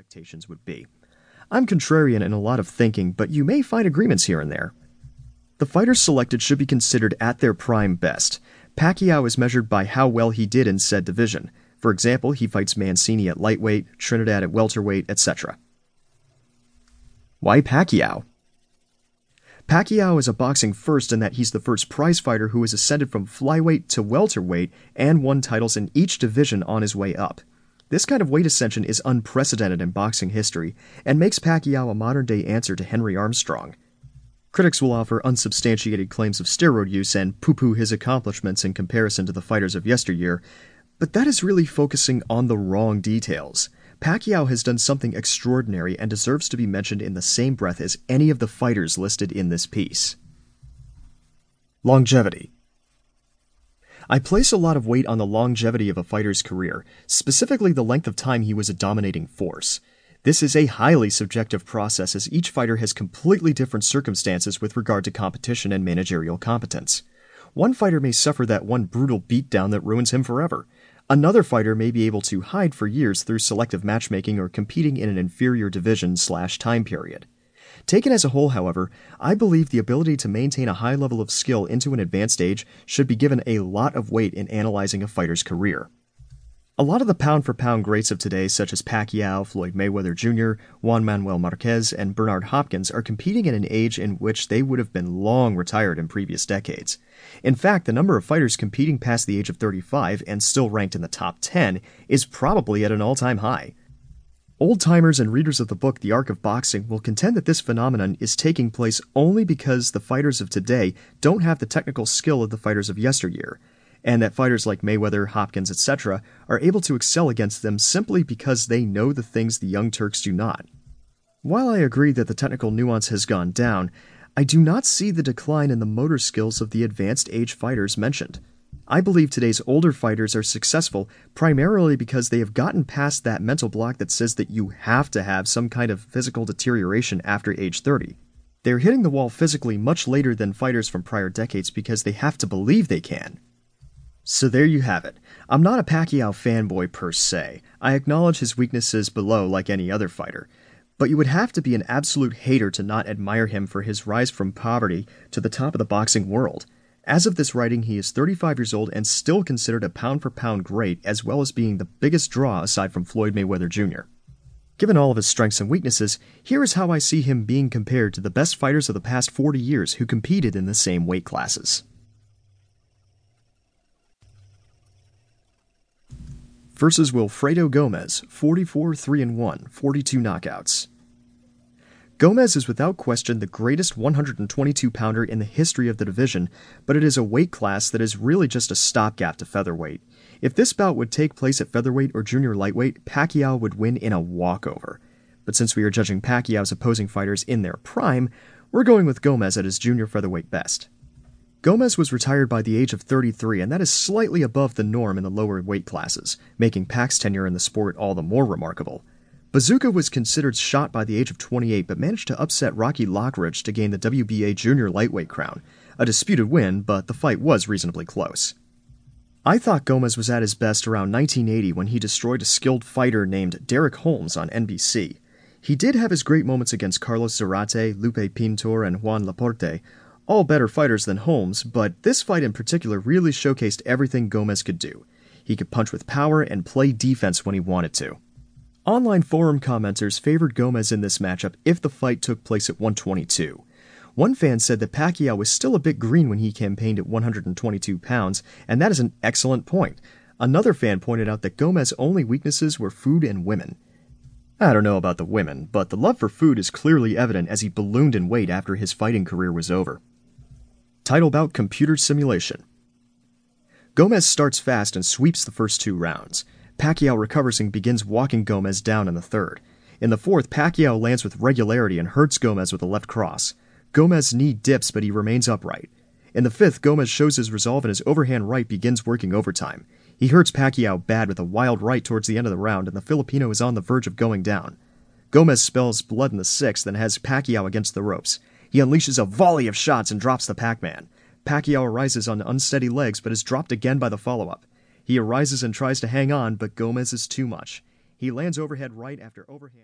expectations would be. I'm contrarian in a lot of thinking, but you may find agreements here and there. The fighters selected should be considered at their prime best. Pacquiao is measured by how well he did in said division. For example, he fights Mancini at lightweight, Trinidad at welterweight, etc. Why Pacquiao? Pacquiao is a boxing first in that he's the first prize fighter who has ascended from flyweight to welterweight and won titles in each division on his way up. This kind of weight ascension is unprecedented in boxing history and makes Pacquiao a modern day answer to Henry Armstrong. Critics will offer unsubstantiated claims of steroid use and poo poo his accomplishments in comparison to the fighters of yesteryear, but that is really focusing on the wrong details. Pacquiao has done something extraordinary and deserves to be mentioned in the same breath as any of the fighters listed in this piece. Longevity. I place a lot of weight on the longevity of a fighter's career, specifically the length of time he was a dominating force. This is a highly subjective process as each fighter has completely different circumstances with regard to competition and managerial competence. One fighter may suffer that one brutal beatdown that ruins him forever. Another fighter may be able to hide for years through selective matchmaking or competing in an inferior division slash time period. Taken as a whole, however, I believe the ability to maintain a high level of skill into an advanced age should be given a lot of weight in analyzing a fighter's career. A lot of the pound for pound greats of today, such as Pacquiao, Floyd Mayweather Jr., Juan Manuel Marquez, and Bernard Hopkins, are competing at an age in which they would have been long retired in previous decades. In fact, the number of fighters competing past the age of 35 and still ranked in the top 10 is probably at an all time high. Old timers and readers of the book The Arc of Boxing will contend that this phenomenon is taking place only because the fighters of today don't have the technical skill of the fighters of yesteryear and that fighters like Mayweather, Hopkins, etc., are able to excel against them simply because they know the things the Young Turks do not. While I agree that the technical nuance has gone down, I do not see the decline in the motor skills of the advanced age fighters mentioned. I believe today's older fighters are successful primarily because they have gotten past that mental block that says that you have to have some kind of physical deterioration after age 30. They're hitting the wall physically much later than fighters from prior decades because they have to believe they can. So there you have it. I'm not a Pacquiao fanboy per se. I acknowledge his weaknesses below like any other fighter. But you would have to be an absolute hater to not admire him for his rise from poverty to the top of the boxing world. As of this writing, he is 35 years old and still considered a pound for pound great, as well as being the biggest draw aside from Floyd Mayweather Jr. Given all of his strengths and weaknesses, here is how I see him being compared to the best fighters of the past 40 years who competed in the same weight classes. versus Wilfredo Gomez, 44 3 1, 42 knockouts. Gomez is without question the greatest 122 pounder in the history of the division, but it is a weight class that is really just a stopgap to featherweight. If this bout would take place at featherweight or junior lightweight, Pacquiao would win in a walkover. But since we are judging Pacquiao's opposing fighters in their prime, we're going with Gomez at his junior featherweight best. Gomez was retired by the age of 33, and that is slightly above the norm in the lower weight classes, making Pac's tenure in the sport all the more remarkable. Bazooka was considered shot by the age of 28, but managed to upset Rocky Lockridge to gain the WBA junior lightweight crown. A disputed win, but the fight was reasonably close. I thought Gomez was at his best around 1980 when he destroyed a skilled fighter named Derek Holmes on NBC. He did have his great moments against Carlos Zarate, Lupe Pintor, and Juan Laporte, all better fighters than Holmes, but this fight in particular really showcased everything Gomez could do. He could punch with power and play defense when he wanted to. Online forum commenters favored Gomez in this matchup if the fight took place at 122. One fan said that Pacquiao was still a bit green when he campaigned at 122 pounds, and that is an excellent point. Another fan pointed out that Gomez's only weaknesses were food and women. I don't know about the women, but the love for food is clearly evident as he ballooned in weight after his fighting career was over. Title bout computer simulation. Gomez starts fast and sweeps the first two rounds. Pacquiao recovers and begins walking Gomez down in the third. In the fourth, Pacquiao lands with regularity and hurts Gomez with a left cross. Gomez's knee dips, but he remains upright. In the fifth, Gomez shows his resolve and his overhand right begins working overtime. He hurts Pacquiao bad with a wild right towards the end of the round, and the Filipino is on the verge of going down. Gomez spells blood in the sixth and has Pacquiao against the ropes. He unleashes a volley of shots and drops the Pac Man. Pacquiao arises on unsteady legs but is dropped again by the follow up. He arises and tries to hang on, but Gomez is too much. He lands overhead right after overhand.